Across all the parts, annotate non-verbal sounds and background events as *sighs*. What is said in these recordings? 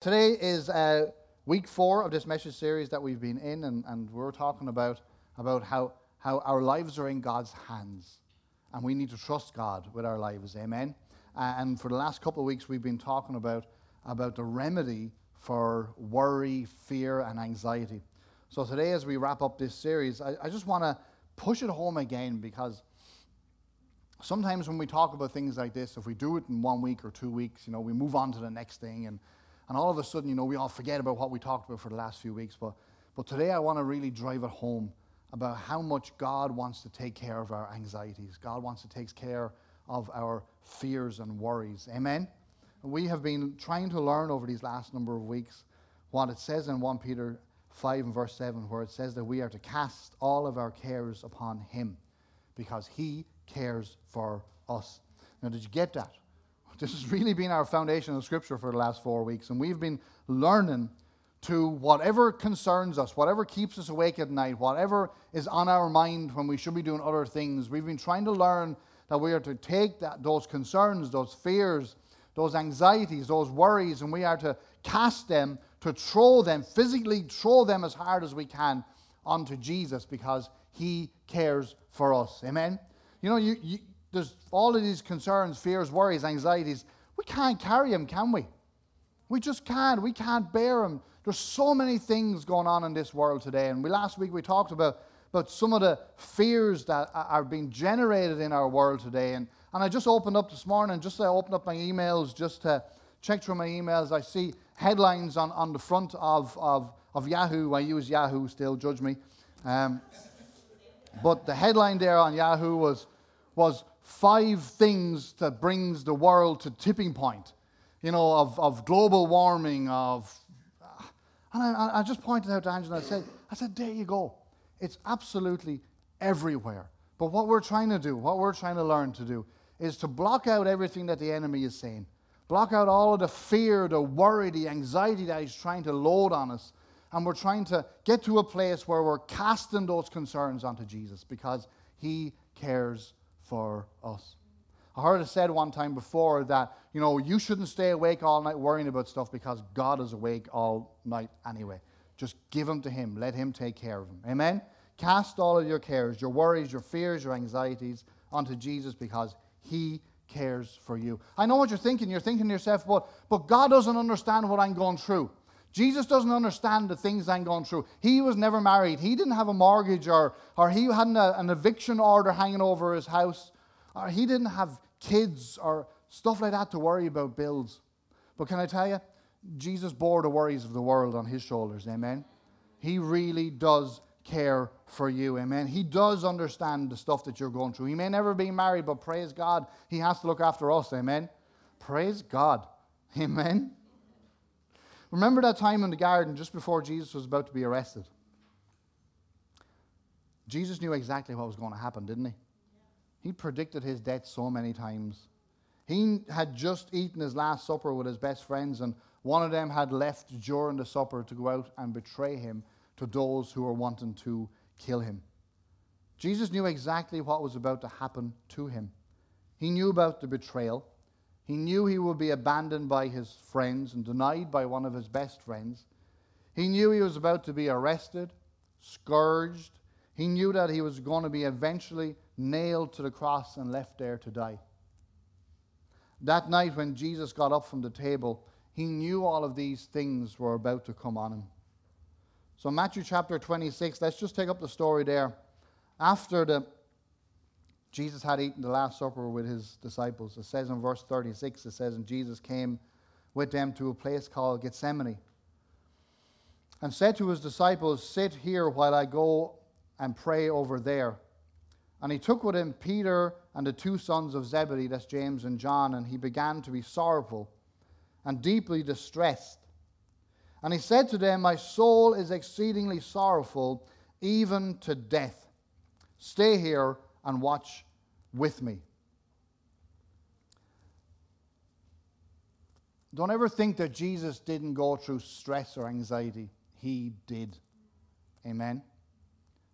Today is uh, week four of this message series that we've been in, and, and we're talking about, about how, how our lives are in God's hands. And we need to trust God with our lives. Amen. Uh, and for the last couple of weeks, we've been talking about, about the remedy for worry, fear, and anxiety. So today, as we wrap up this series, I, I just want to push it home again because sometimes when we talk about things like this, if we do it in one week or two weeks, you know, we move on to the next thing and and all of a sudden, you know, we all forget about what we talked about for the last few weeks. But, but today I want to really drive it home about how much God wants to take care of our anxieties. God wants to take care of our fears and worries. Amen? We have been trying to learn over these last number of weeks what it says in 1 Peter 5 and verse 7, where it says that we are to cast all of our cares upon Him because He cares for us. Now, did you get that? This has really been our foundation of Scripture for the last four weeks, and we've been learning to whatever concerns us, whatever keeps us awake at night, whatever is on our mind when we should be doing other things. We've been trying to learn that we are to take that, those concerns, those fears, those anxieties, those worries, and we are to cast them, to throw them, physically throw them as hard as we can onto Jesus because He cares for us. Amen? You know, you, you there's all of these concerns, fears, worries, anxieties. We can't carry them, can we? We just can't. We can't bear them. There's so many things going on in this world today. And we last week we talked about, about some of the fears that are being generated in our world today. And, and I just opened up this morning, just I opened up my emails just to check through my emails. I see headlines on, on the front of, of, of Yahoo. I use Yahoo still, judge me. Um, but the headline there on Yahoo was, was five things that brings the world to tipping point, you know, of, of global warming, of... And I, I just pointed out to Angela, I said, I said, there you go. It's absolutely everywhere. But what we're trying to do, what we're trying to learn to do, is to block out everything that the enemy is saying. Block out all of the fear, the worry, the anxiety that he's trying to load on us. And we're trying to get to a place where we're casting those concerns onto Jesus because he cares for us. I heard it said one time before that, you know, you shouldn't stay awake all night worrying about stuff because God is awake all night anyway. Just give them to Him. Let Him take care of them. Amen? Cast all of your cares, your worries, your fears, your anxieties onto Jesus because He cares for you. I know what you're thinking. You're thinking to yourself, but, but God doesn't understand what I'm going through. Jesus doesn't understand the things I'm going through. He was never married. He didn't have a mortgage or, or he had an, an eviction order hanging over his house. Or he didn't have kids or stuff like that to worry about bills. But can I tell you, Jesus bore the worries of the world on his shoulders. Amen. He really does care for you. Amen. He does understand the stuff that you're going through. He may never be married, but praise God, he has to look after us. Amen. Praise God. Amen. Remember that time in the garden just before Jesus was about to be arrested? Jesus knew exactly what was going to happen, didn't he? He predicted his death so many times. He had just eaten his last supper with his best friends, and one of them had left during the supper to go out and betray him to those who were wanting to kill him. Jesus knew exactly what was about to happen to him. He knew about the betrayal. He knew he would be abandoned by his friends and denied by one of his best friends. He knew he was about to be arrested, scourged. He knew that he was going to be eventually nailed to the cross and left there to die. That night, when Jesus got up from the table, he knew all of these things were about to come on him. So, Matthew chapter 26, let's just take up the story there. After the Jesus had eaten the Last Supper with his disciples. It says in verse 36, it says, And Jesus came with them to a place called Gethsemane and said to his disciples, Sit here while I go and pray over there. And he took with him Peter and the two sons of Zebedee, that's James and John, and he began to be sorrowful and deeply distressed. And he said to them, My soul is exceedingly sorrowful, even to death. Stay here and watch with me. Don't ever think that Jesus didn't go through stress or anxiety. He did. Amen.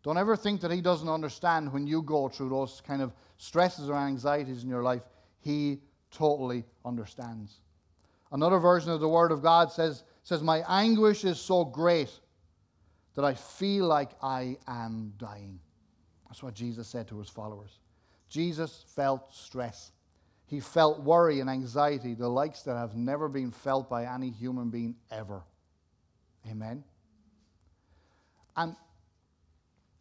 Don't ever think that he doesn't understand when you go through those kind of stresses or anxieties in your life. He totally understands. Another version of the Word of God says, says, My anguish is so great that I feel like I am dying. That's what Jesus said to his followers. Jesus felt stress. He felt worry and anxiety, the likes that have never been felt by any human being ever. Amen. And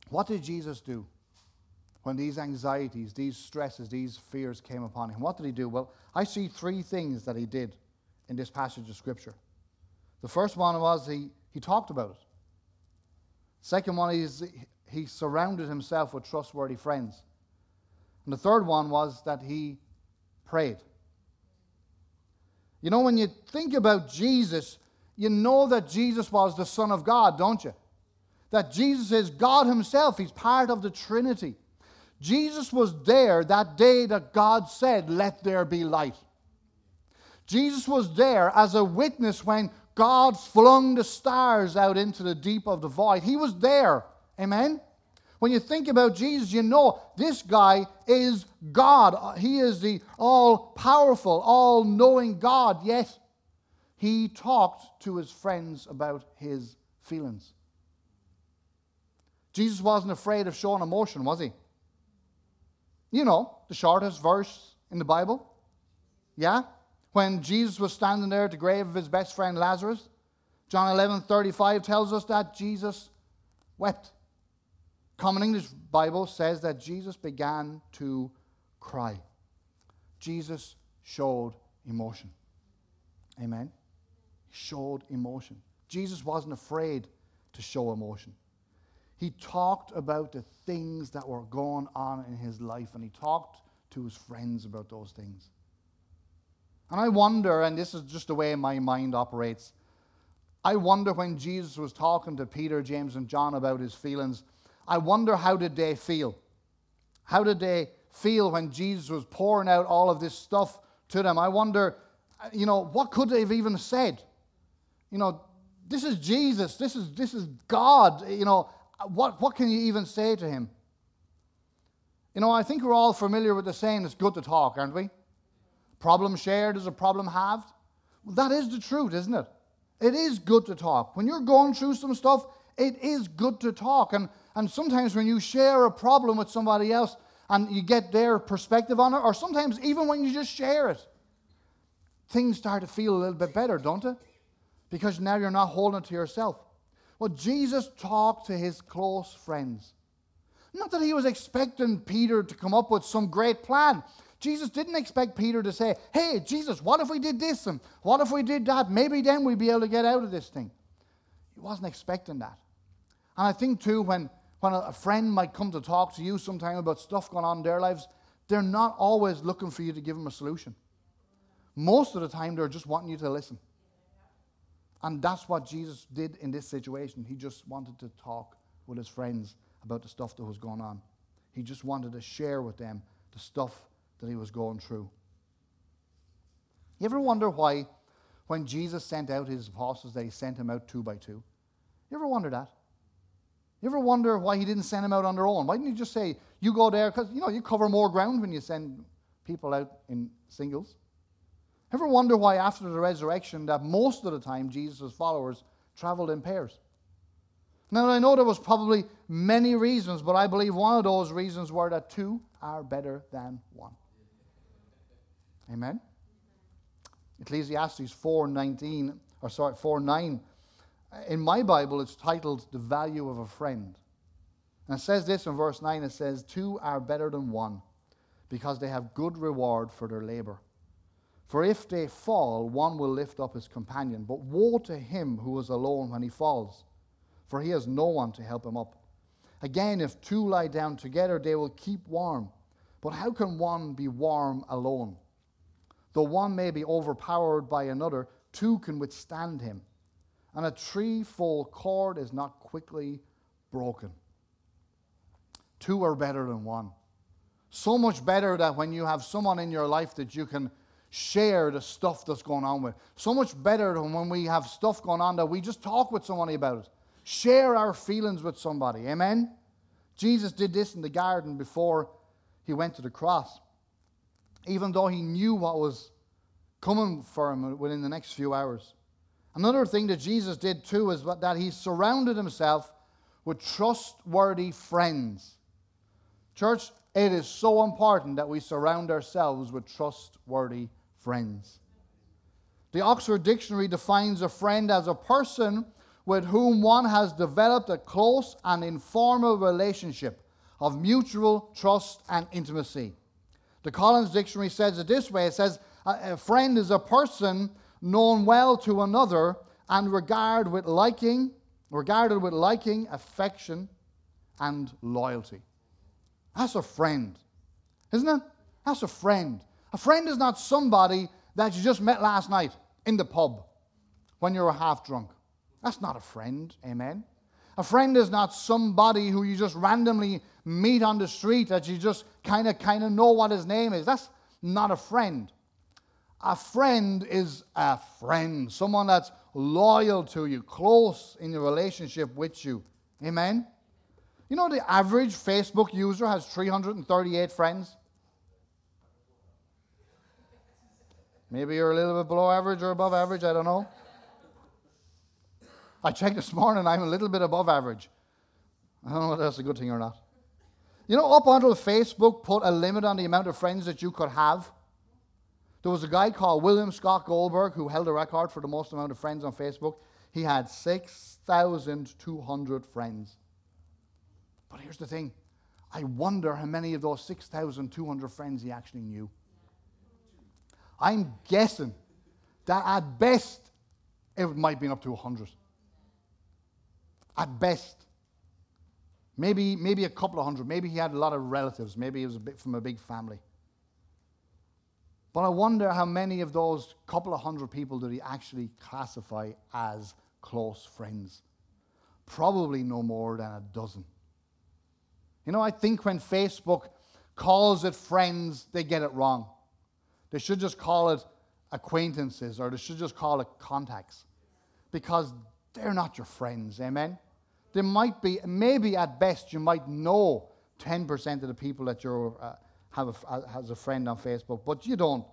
what did Jesus do when these anxieties, these stresses, these fears came upon him? What did he do? Well, I see three things that he did in this passage of Scripture. The first one was he, he talked about it. Second one is he surrounded himself with trustworthy friends. And the third one was that he prayed. You know, when you think about Jesus, you know that Jesus was the Son of God, don't you? That Jesus is God Himself, He's part of the Trinity. Jesus was there that day that God said, Let there be light. Jesus was there as a witness when God flung the stars out into the deep of the void. He was there. Amen? When you think about Jesus, you know this guy is God. He is the all powerful, all knowing God, yet he talked to his friends about his feelings. Jesus wasn't afraid of showing emotion, was he? You know, the shortest verse in the Bible. Yeah? When Jesus was standing there at the grave of his best friend Lazarus, John 11 35 tells us that Jesus wept. Common English Bible says that Jesus began to cry. Jesus showed emotion. Amen. He showed emotion. Jesus wasn't afraid to show emotion. He talked about the things that were going on in his life and he talked to his friends about those things. And I wonder, and this is just the way my mind operates, I wonder when Jesus was talking to Peter, James, and John about his feelings, I wonder how did they feel? How did they feel when Jesus was pouring out all of this stuff to them? I wonder, you know, what could they have even said? You know, this is Jesus. This is this is God. You know, what what can you even say to him? You know, I think we're all familiar with the saying it's good to talk, aren't we? Problem shared is a problem halved. Well, that is the truth, isn't it? It is good to talk. When you're going through some stuff, it is good to talk. And and sometimes when you share a problem with somebody else and you get their perspective on it, or sometimes even when you just share it, things start to feel a little bit better, don't it? Because now you're not holding it to yourself. Well, Jesus talked to his close friends. Not that he was expecting Peter to come up with some great plan. Jesus didn't expect Peter to say, Hey, Jesus, what if we did this? And what if we did that? Maybe then we'd be able to get out of this thing. He wasn't expecting that. And I think, too, when when a friend might come to talk to you sometime about stuff going on in their lives, they're not always looking for you to give them a solution. Most of the time, they're just wanting you to listen. And that's what Jesus did in this situation. He just wanted to talk with his friends about the stuff that was going on. He just wanted to share with them the stuff that he was going through. You ever wonder why, when Jesus sent out his apostles, they sent him out two by two? You ever wonder that? You ever wonder why he didn't send them out on their own? Why didn't he just say, you go there? Because, you know, you cover more ground when you send people out in singles. Ever wonder why after the resurrection that most of the time Jesus' followers traveled in pairs? Now, I know there was probably many reasons, but I believe one of those reasons were that two are better than one. Amen? Ecclesiastes 4.19, or sorry, 4.9 in my Bible, it's titled The Value of a Friend. And it says this in verse 9 it says, Two are better than one, because they have good reward for their labor. For if they fall, one will lift up his companion. But woe to him who is alone when he falls, for he has no one to help him up. Again, if two lie down together, they will keep warm. But how can one be warm alone? Though one may be overpowered by another, two can withstand him and a threefold cord is not quickly broken. Two are better than one. So much better that when you have someone in your life that you can share the stuff that's going on with. So much better than when we have stuff going on that we just talk with somebody about it. Share our feelings with somebody. Amen? Jesus did this in the garden before he went to the cross. Even though he knew what was coming for him within the next few hours. Another thing that Jesus did too is that he surrounded himself with trustworthy friends. Church, it is so important that we surround ourselves with trustworthy friends. The Oxford Dictionary defines a friend as a person with whom one has developed a close and informal relationship of mutual trust and intimacy. The Collins Dictionary says it this way it says, A friend is a person known well to another and regard with liking, regarded with liking, affection, and loyalty. That's a friend, isn't it? That's a friend. A friend is not somebody that you just met last night in the pub when you were half drunk. That's not a friend, amen? A friend is not somebody who you just randomly meet on the street that you just kind of kind of know what his name is. That's not a friend. A friend is a friend, someone that's loyal to you, close in your relationship with you. Amen. You know the average Facebook user has 338 friends. Maybe you're a little bit below average or above average, I don't know. I checked this morning, I'm a little bit above average. I don't know whether that's a good thing or not. You know, up until Facebook put a limit on the amount of friends that you could have, there was a guy called William Scott Goldberg who held a record for the most amount of friends on Facebook. He had 6,200 friends. But here's the thing I wonder how many of those 6,200 friends he actually knew. I'm guessing that at best it might be up to 100 at best. Maybe, maybe a couple of hundred. Maybe he had a lot of relatives. Maybe he was a bit from a big family. But I wonder how many of those couple of hundred people did he actually classify as close friends? Probably no more than a dozen. You know, I think when Facebook calls it friends, they get it wrong. They should just call it acquaintances or they should just call it contacts because they're not your friends. Amen? They might be, maybe at best, you might know 10% of the people that you uh, have a, has a friend on Facebook, but you don't,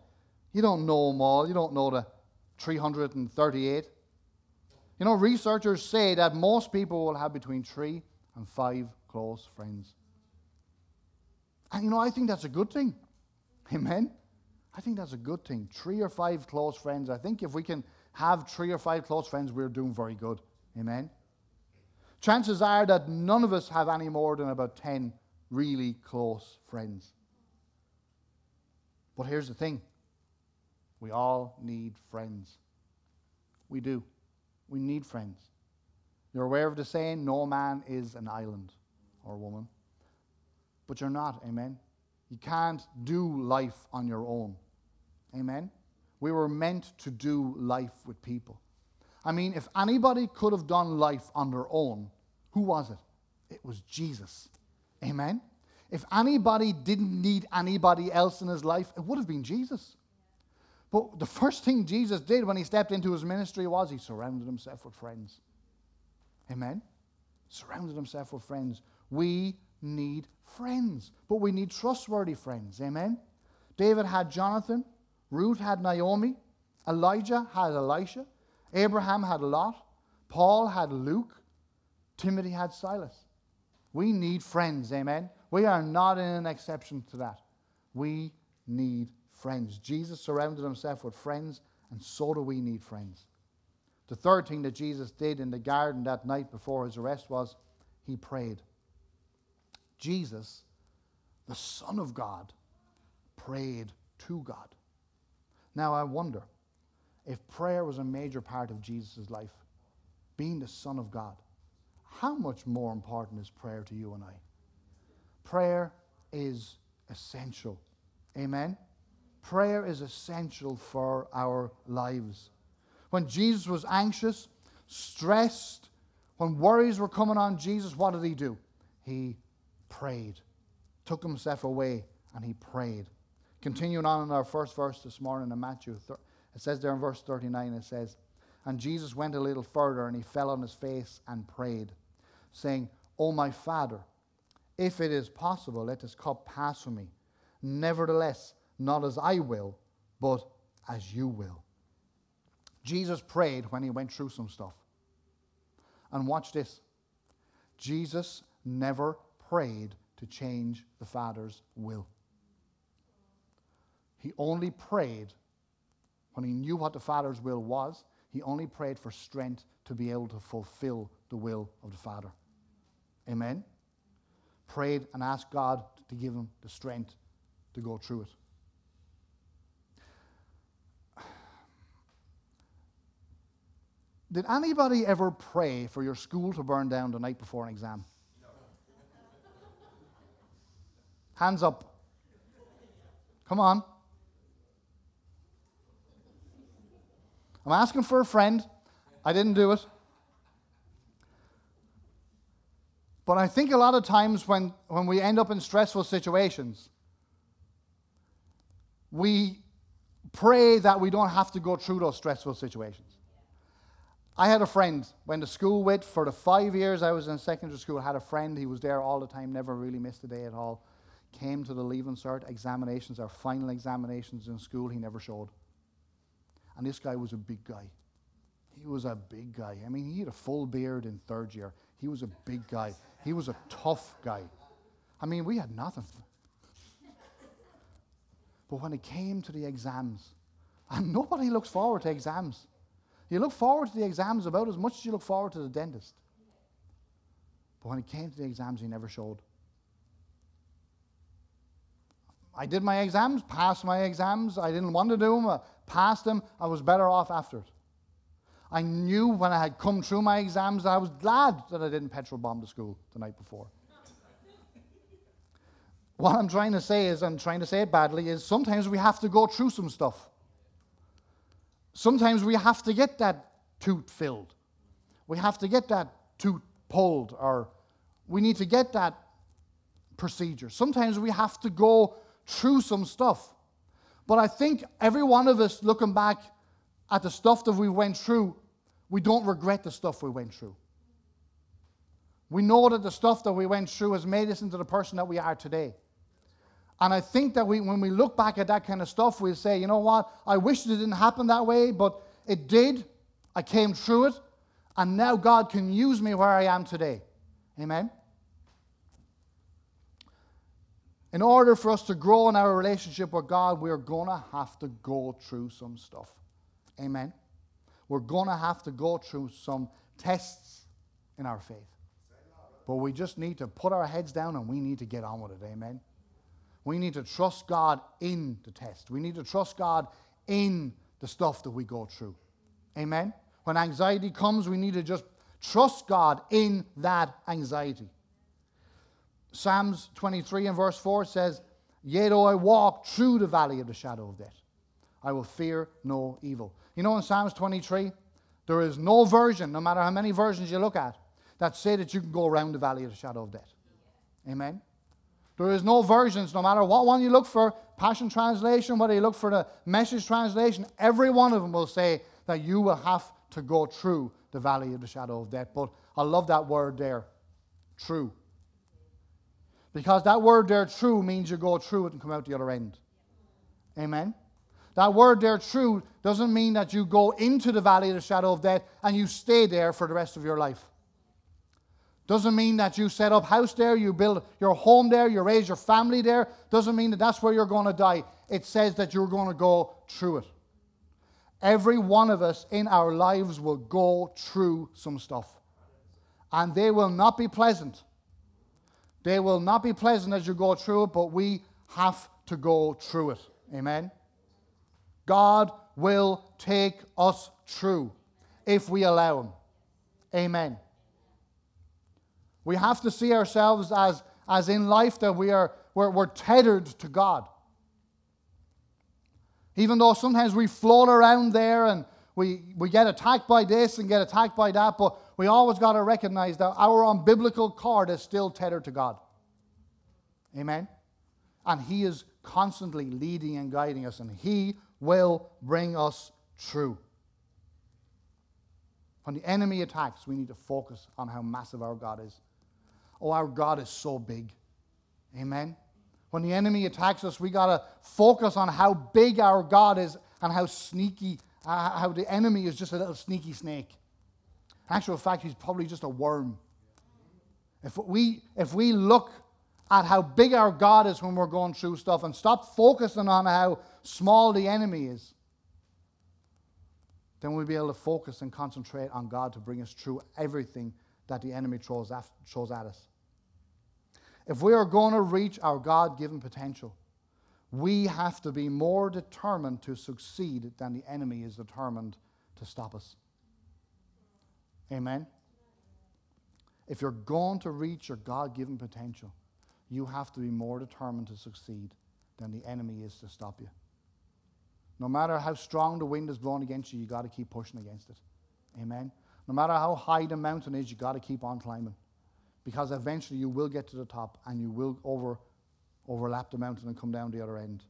you don't know them all. You don't know the 338. You know, researchers say that most people will have between three and five close friends. And you know, I think that's a good thing. Amen? I think that's a good thing. Three or five close friends. I think if we can have three or five close friends, we're doing very good. Amen? Chances are that none of us have any more than about 10 really close friends. But here's the thing we all need friends. We do. We need friends. You're aware of the saying, no man is an island or woman. But you're not, amen? You can't do life on your own. Amen? We were meant to do life with people. I mean, if anybody could have done life on their own, who was it? It was Jesus. Amen? If anybody didn't need anybody else in his life, it would have been Jesus. But the first thing Jesus did when he stepped into his ministry was he surrounded himself with friends. Amen? Surrounded himself with friends. We need friends, but we need trustworthy friends. Amen? David had Jonathan, Ruth had Naomi, Elijah had Elisha, Abraham had Lot, Paul had Luke, Timothy had Silas. We need friends, amen? We are not in an exception to that. We need friends. Jesus surrounded himself with friends, and so do we need friends. The third thing that Jesus did in the garden that night before his arrest was he prayed. Jesus, the Son of God, prayed to God. Now I wonder if prayer was a major part of Jesus' life, being the Son of God, how much more important is prayer to you and I? Prayer is essential. Amen? Prayer is essential for our lives. When Jesus was anxious, stressed, when worries were coming on Jesus, what did he do? He prayed, took himself away, and he prayed. Continuing on in our first verse this morning in Matthew, it says there in verse 39, it says, And Jesus went a little further and he fell on his face and prayed, saying, O my Father, if it is possible, let this cup pass from me. Nevertheless, not as I will, but as you will. Jesus prayed when he went through some stuff. And watch this Jesus never prayed to change the Father's will. He only prayed when he knew what the Father's will was, he only prayed for strength to be able to fulfill the will of the Father. Amen? Prayed and asked God to give him the strength to go through it. *sighs* Did anybody ever pray for your school to burn down the night before an exam? *laughs* Hands up. Come on. I'm asking for a friend. I didn't do it. But I think a lot of times when, when we end up in stressful situations, we pray that we don't have to go through those stressful situations. I had a friend, went to school with for the five years I was in secondary school. I had a friend, he was there all the time, never really missed a day at all. Came to the Leaving Cert examinations, our final examinations in school, he never showed. And this guy was a big guy. He was a big guy. I mean, he had a full beard in third year. He was a big guy. He was a tough guy. I mean, we had nothing. But when it came to the exams, and nobody looks forward to exams. You look forward to the exams about as much as you look forward to the dentist. But when it came to the exams, he never showed. I did my exams, passed my exams. I didn't want to do them, I passed them. I was better off after it. I knew when I had come through my exams that I was glad that I didn't petrol bomb the school the night before. what I'm trying to say is, I'm trying to say it badly, is sometimes we have to go through some stuff. Sometimes we have to get that tooth filled. We have to get that tooth pulled, or we need to get that procedure. Sometimes we have to go through some stuff. But I think every one of us, looking back at the stuff that we went through, we don't regret the stuff we went through. We know that the stuff that we went through has made us into the person that we are today. And I think that we, when we look back at that kind of stuff, we'll say, you know what? I wish it didn't happen that way, but it did. I came through it. And now God can use me where I am today. Amen? In order for us to grow in our relationship with God, we're going to have to go through some stuff. Amen? We're going to have to go through some tests in our faith. But we just need to put our heads down and we need to get on with it. Amen? We need to trust God in the test. We need to trust God in the stuff that we go through. Amen? When anxiety comes, we need to just trust God in that anxiety. Psalms 23 and verse 4 says, Yea, though I walk through the valley of the shadow of death, I will fear no evil. You know, in Psalms 23, there is no version, no matter how many versions you look at, that say that you can go around the valley of the shadow of death. Amen? There is no versions, no matter what one you look for, Passion Translation, whether you look for the Message Translation, every one of them will say that you will have to go through the valley of the shadow of death. But I love that word there, true. Because that word there, true, means you go through it and come out the other end. Amen? That word there, true, doesn't mean that you go into the valley of the shadow of death and you stay there for the rest of your life. Doesn't mean that you set up house there, you build your home there, you raise your family there. Doesn't mean that that's where you're going to die. It says that you're going to go through it. Every one of us in our lives will go through some stuff. And they will not be pleasant. They will not be pleasant as you go through it, but we have to go through it. Amen. God will take us through if we allow Him. Amen. We have to see ourselves as, as in life that we are we're, we're tethered to God. Even though sometimes we float around there and we, we get attacked by this and get attacked by that, but we always got to recognize that our umbilical cord is still tethered to God. Amen? And He is constantly leading and guiding us, and He will bring us through. When the enemy attacks, we need to focus on how massive our God is. Oh, our God is so big. Amen? When the enemy attacks us, we got to focus on how big our God is and how sneaky uh, how the enemy is just a little sneaky snake. In actual fact, he's probably just a worm. If we, if we look at how big our God is when we're going through stuff and stop focusing on how small the enemy is, then we'll be able to focus and concentrate on God to bring us through everything that the enemy throws at, throws at us. If we are going to reach our God given potential, we have to be more determined to succeed than the enemy is determined to stop us. Amen? If you're going to reach your God given potential, you have to be more determined to succeed than the enemy is to stop you. No matter how strong the wind is blowing against you, you got to keep pushing against it. Amen? No matter how high the mountain is, you got to keep on climbing. Because eventually you will get to the top and you will over, overlap the mountain and come down the other end.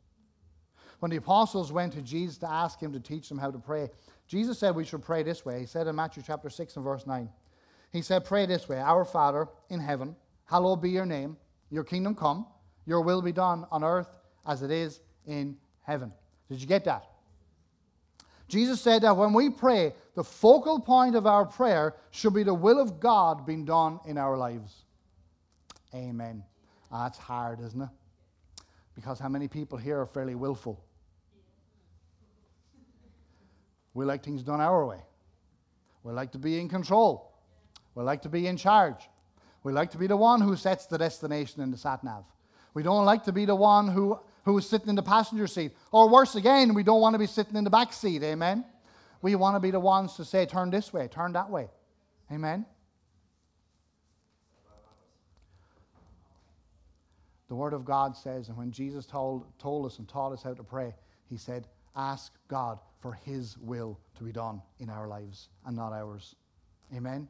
When the apostles went to Jesus to ask him to teach them how to pray, Jesus said we should pray this way. He said in Matthew chapter 6 and verse 9, He said, Pray this way Our Father in heaven, hallowed be your name, your kingdom come, your will be done on earth as it is in heaven. Did you get that? Jesus said that when we pray, the focal point of our prayer should be the will of God being done in our lives. Amen. That's hard, isn't it? Because how many people here are fairly willful? We like things done our way. We like to be in control. We like to be in charge. We like to be the one who sets the destination in the sat nav. We don't like to be the one who who is sitting in the passenger seat. Or worse again, we don't want to be sitting in the back seat. Amen. We want to be the ones to say, turn this way, turn that way. Amen. The Word of God says, and when Jesus told, told us and taught us how to pray, He said, Ask God for His will to be done in our lives and not ours. Amen.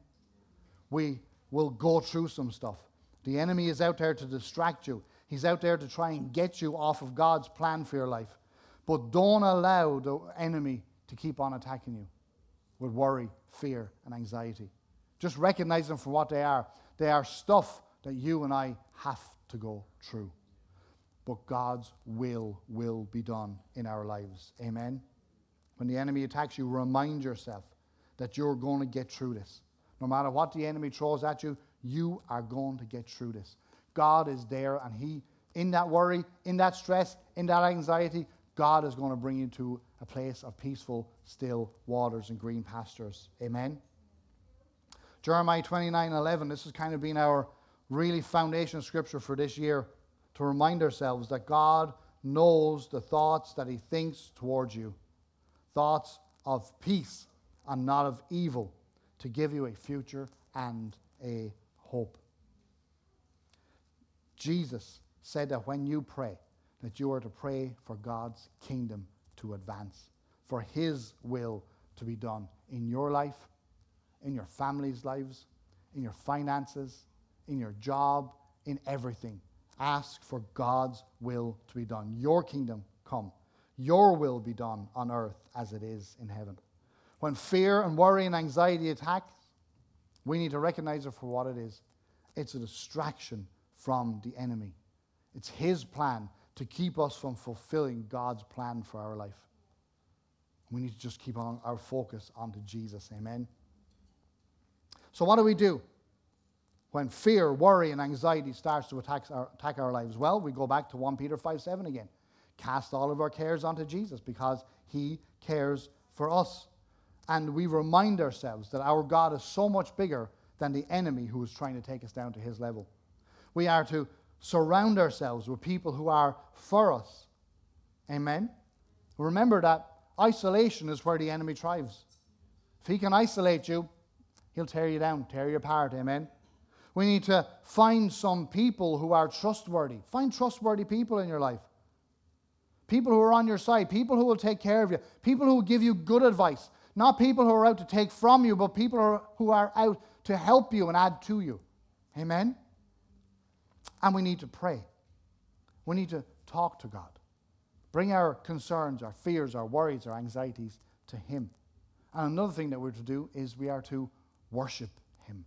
We will go through some stuff. The enemy is out there to distract you. He's out there to try and get you off of God's plan for your life. But don't allow the enemy to keep on attacking you with worry, fear, and anxiety. Just recognize them for what they are. They are stuff that you and I have to go through. But God's will will be done in our lives. Amen. When the enemy attacks you, remind yourself that you're going to get through this. No matter what the enemy throws at you, you are going to get through this. God is there, and He, in that worry, in that stress, in that anxiety, God is going to bring you to a place of peaceful, still waters and green pastures. Amen. Jeremiah 29 11, this has kind of been our really foundation scripture for this year to remind ourselves that God knows the thoughts that He thinks towards you thoughts of peace and not of evil, to give you a future and a hope. Jesus said that when you pray, that you are to pray for God's kingdom to advance, for His will to be done in your life, in your family's lives, in your finances, in your job, in everything. Ask for God's will to be done. Your kingdom come. Your will be done on earth as it is in heaven. When fear and worry and anxiety attack, we need to recognize it for what it is. It's a distraction from the enemy. It's his plan to keep us from fulfilling God's plan for our life. We need to just keep on our focus onto Jesus. Amen. So, what do we do when fear, worry, and anxiety starts to attack our, attack our lives? Well, we go back to 1 Peter 5 7 again. Cast all of our cares onto Jesus because he cares for us. And we remind ourselves that our God is so much bigger than the enemy who is trying to take us down to his level. We are to surround ourselves with people who are for us. Amen? Remember that isolation is where the enemy thrives. If he can isolate you, he'll tear you down, tear you apart. Amen? We need to find some people who are trustworthy. Find trustworthy people in your life. People who are on your side, people who will take care of you, people who will give you good advice. Not people who are out to take from you, but people who are out to help you and add to you. Amen? And we need to pray. We need to talk to God. Bring our concerns, our fears, our worries, our anxieties to Him. And another thing that we're to do is we are to worship Him.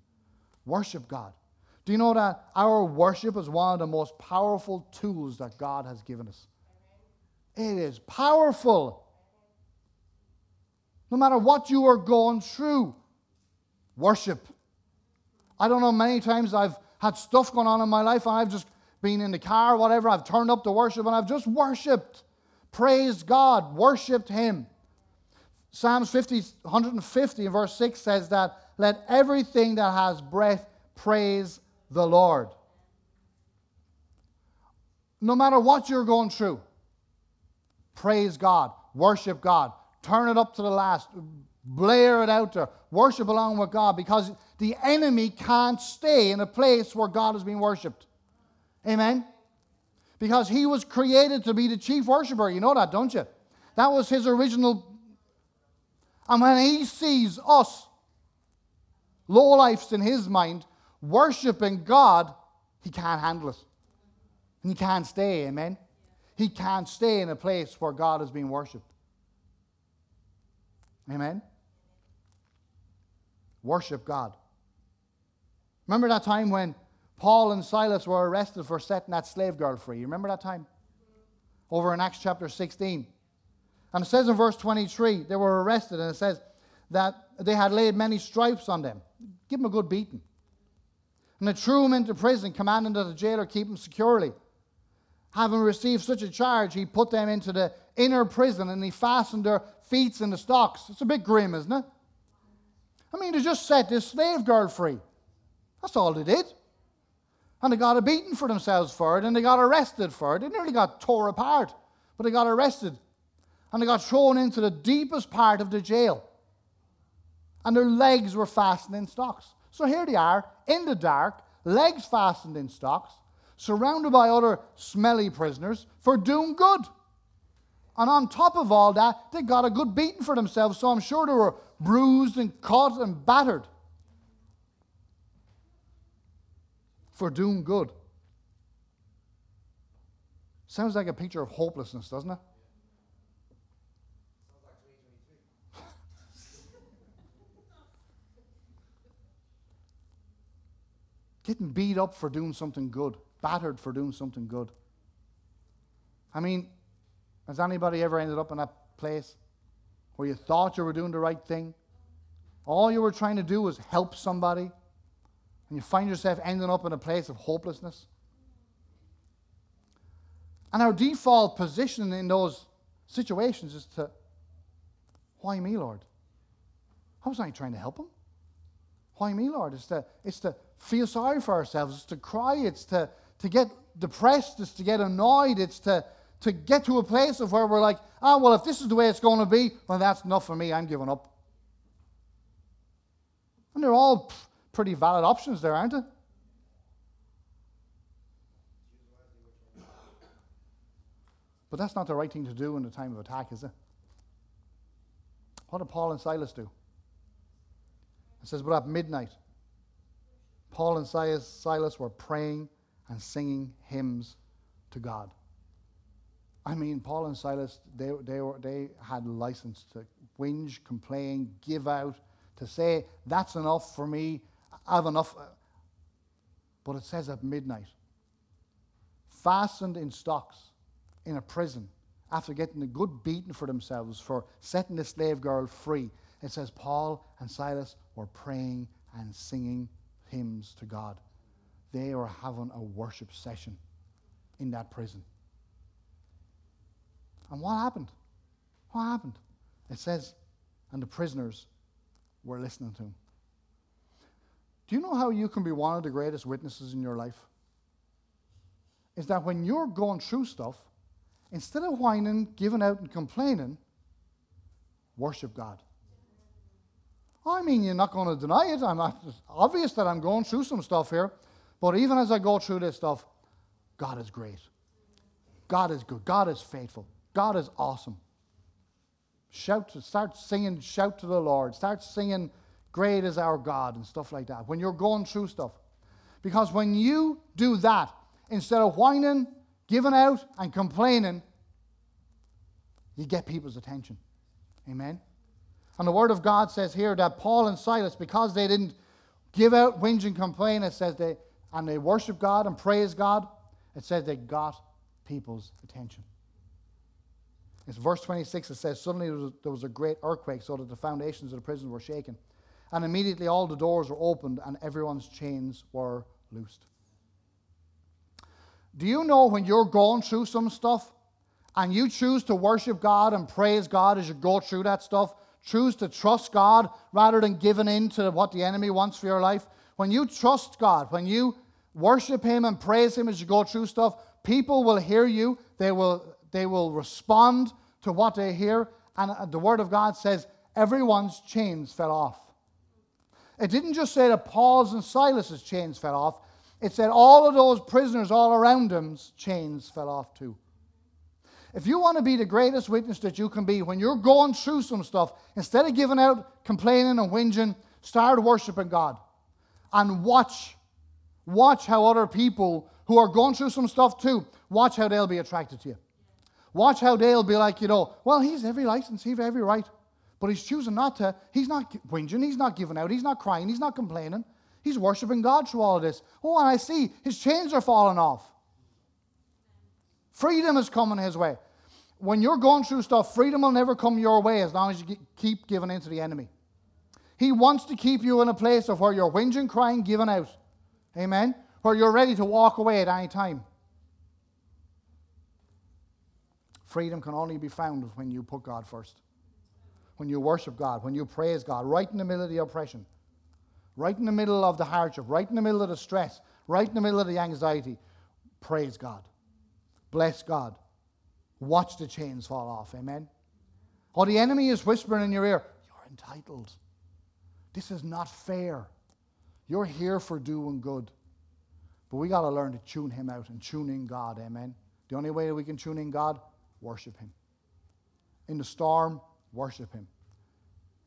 Worship God. Do you know that our worship is one of the most powerful tools that God has given us? It is powerful. No matter what you are going through, worship. I don't know, many times I've had stuff going on in my life and I've just been in the car, or whatever, I've turned up to worship and I've just worshiped, praised God, worshiped Him. Psalms 50, 150 verse 6 says that, let everything that has breath praise the Lord. No matter what you're going through, praise God, worship God, turn it up to the last, blare it out there, worship along with God because the enemy can't stay in a place where God is being worshiped. Amen? Because he was created to be the chief worshiper. You know that, don't you? That was his original. And when he sees us, low lifes in his mind, worshiping God, he can't handle it. And he can't stay, amen? He can't stay in a place where God is being worshipped. Amen? Worship God. Remember that time when Paul and Silas were arrested for setting that slave girl free? You remember that time? Over in Acts chapter 16. And it says in verse 23, they were arrested, and it says that they had laid many stripes on them. Give them a good beating. And they threw him into prison, commanding that the jailer keep him securely. Having received such a charge, he put them into the inner prison and he fastened their feet in the stocks. It's a bit grim, isn't it? I mean, they just set this slave girl free. That's all they did. And they got a beating for themselves for it, and they got arrested for it. They nearly got tore apart, but they got arrested. And they got thrown into the deepest part of the jail. And their legs were fastened in stocks. So here they are, in the dark, legs fastened in stocks, surrounded by other smelly prisoners for doing good. And on top of all that, they got a good beating for themselves, so I'm sure they were bruised and caught and battered for doing good. Sounds like a picture of hopelessness, doesn't it? *laughs* Getting beat up for doing something good, battered for doing something good. I mean, has anybody ever ended up in that place where you thought you were doing the right thing? All you were trying to do was help somebody, and you find yourself ending up in a place of hopelessness? And our default position in those situations is to, why me, Lord? I was not trying to help him. Why me, Lord? It's to, it's to feel sorry for ourselves. It's to cry. It's to, to get depressed. It's to get annoyed. It's to, to get to a place of where we're like, ah, oh, well, if this is the way it's going to be, well, that's not for me. I'm giving up. And they're all pretty valid options there, aren't they? But that's not the right thing to do in a time of attack, is it? What did Paul and Silas do? It says, but at midnight, Paul and Silas were praying and singing hymns to God. I mean, Paul and Silas, they, they, were, they had license to whinge, complain, give out, to say, that's enough for me, I have enough. But it says at midnight, fastened in stocks in a prison, after getting a good beating for themselves for setting the slave girl free, it says Paul and Silas were praying and singing hymns to God. They were having a worship session in that prison. And what happened? What happened? It says, and the prisoners were listening to him. Do you know how you can be one of the greatest witnesses in your life? Is that when you're going through stuff, instead of whining, giving out, and complaining, worship God. I mean, you're not going to deny it. I'm not, it's obvious that I'm going through some stuff here. But even as I go through this stuff, God is great. God is good. God is faithful. God is awesome. Shout, start singing, shout to the Lord. Start singing, Great is our God, and stuff like that when you're going through stuff. Because when you do that, instead of whining, giving out, and complaining, you get people's attention. Amen? And the Word of God says here that Paul and Silas, because they didn't give out, whinge, and complain, it says they, and they worship God and praise God, it says they got people's attention. It's verse 26. It says, Suddenly there was, a great earthquake, so that the foundations of the prison were shaken. And immediately all the doors were opened, and everyone's chains were loosed. Do you know when you're going through some stuff and you choose to worship God and praise God as you go through that stuff, choose to trust God rather than giving in to what the enemy wants for your life? When you trust God, when you worship Him and praise Him as you go through stuff, people will hear you. They will, they will respond to what they hear. And uh, the Word of God says, everyone's chains fell off. It didn't just say that Paul's and Silas's chains fell off, it said all of those prisoners all around them's chains fell off too. If you want to be the greatest witness that you can be, when you're going through some stuff, instead of giving out, complaining, and whinging, start worshiping God. And watch. Watch how other people who are going through some stuff too, watch how they'll be attracted to you. Watch how they'll be like, you know, well, he's every license, he's every right. But he's choosing not to. He's not whinging, he's not giving out, he's not crying, he's not complaining. He's worshiping God through all of this. Oh, and I see his chains are falling off. Freedom is coming his way. When you're going through stuff, freedom will never come your way as long as you keep giving in to the enemy. He wants to keep you in a place of where you're whinging, crying, giving out. Amen? Where you're ready to walk away at any time. Freedom can only be found when you put God first. When you worship God, when you praise God, right in the middle of the oppression right in the middle of the hardship, right in the middle of the stress, right in the middle of the anxiety, praise God. Bless God. Watch the chains fall off. Amen. Or the enemy is whispering in your ear, You're entitled. This is not fair. You're here for doing good. But we got to learn to tune him out and tune in God. Amen. The only way that we can tune in God, worship him. In the storm, worship him.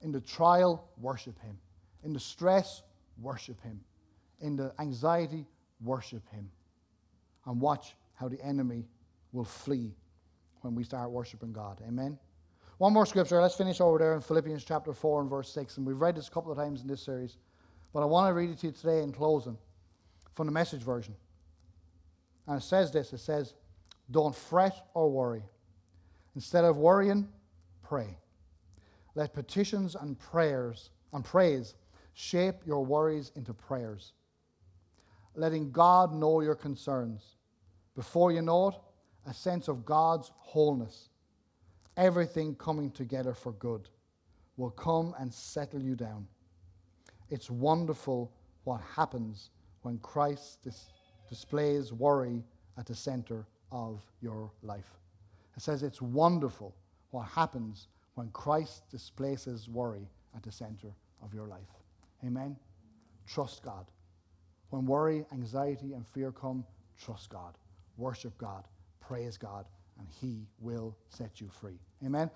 In the trial, worship him. In the stress, worship Him. In the anxiety, worship Him. And watch how the enemy will flee when we start worshiping God. Amen. One more scripture. Let's finish over there in Philippians chapter 4 and verse 6. And we've read this a couple of times in this series. But I want to read it to you today in closing from the message version. And it says this it says, Don't fret or worry. Instead of worrying, pray. Let petitions and prayers and praise Shape your worries into prayers, letting God know your concerns. Before you know it, a sense of God's wholeness, everything coming together for good, will come and settle you down. It's wonderful what happens when Christ dis- displays worry at the center of your life. It says it's wonderful what happens when Christ displaces worry at the center of your life. Amen. Trust God. When worry, anxiety, and fear come, trust God. Worship God. Praise God. And He will set you free. Amen.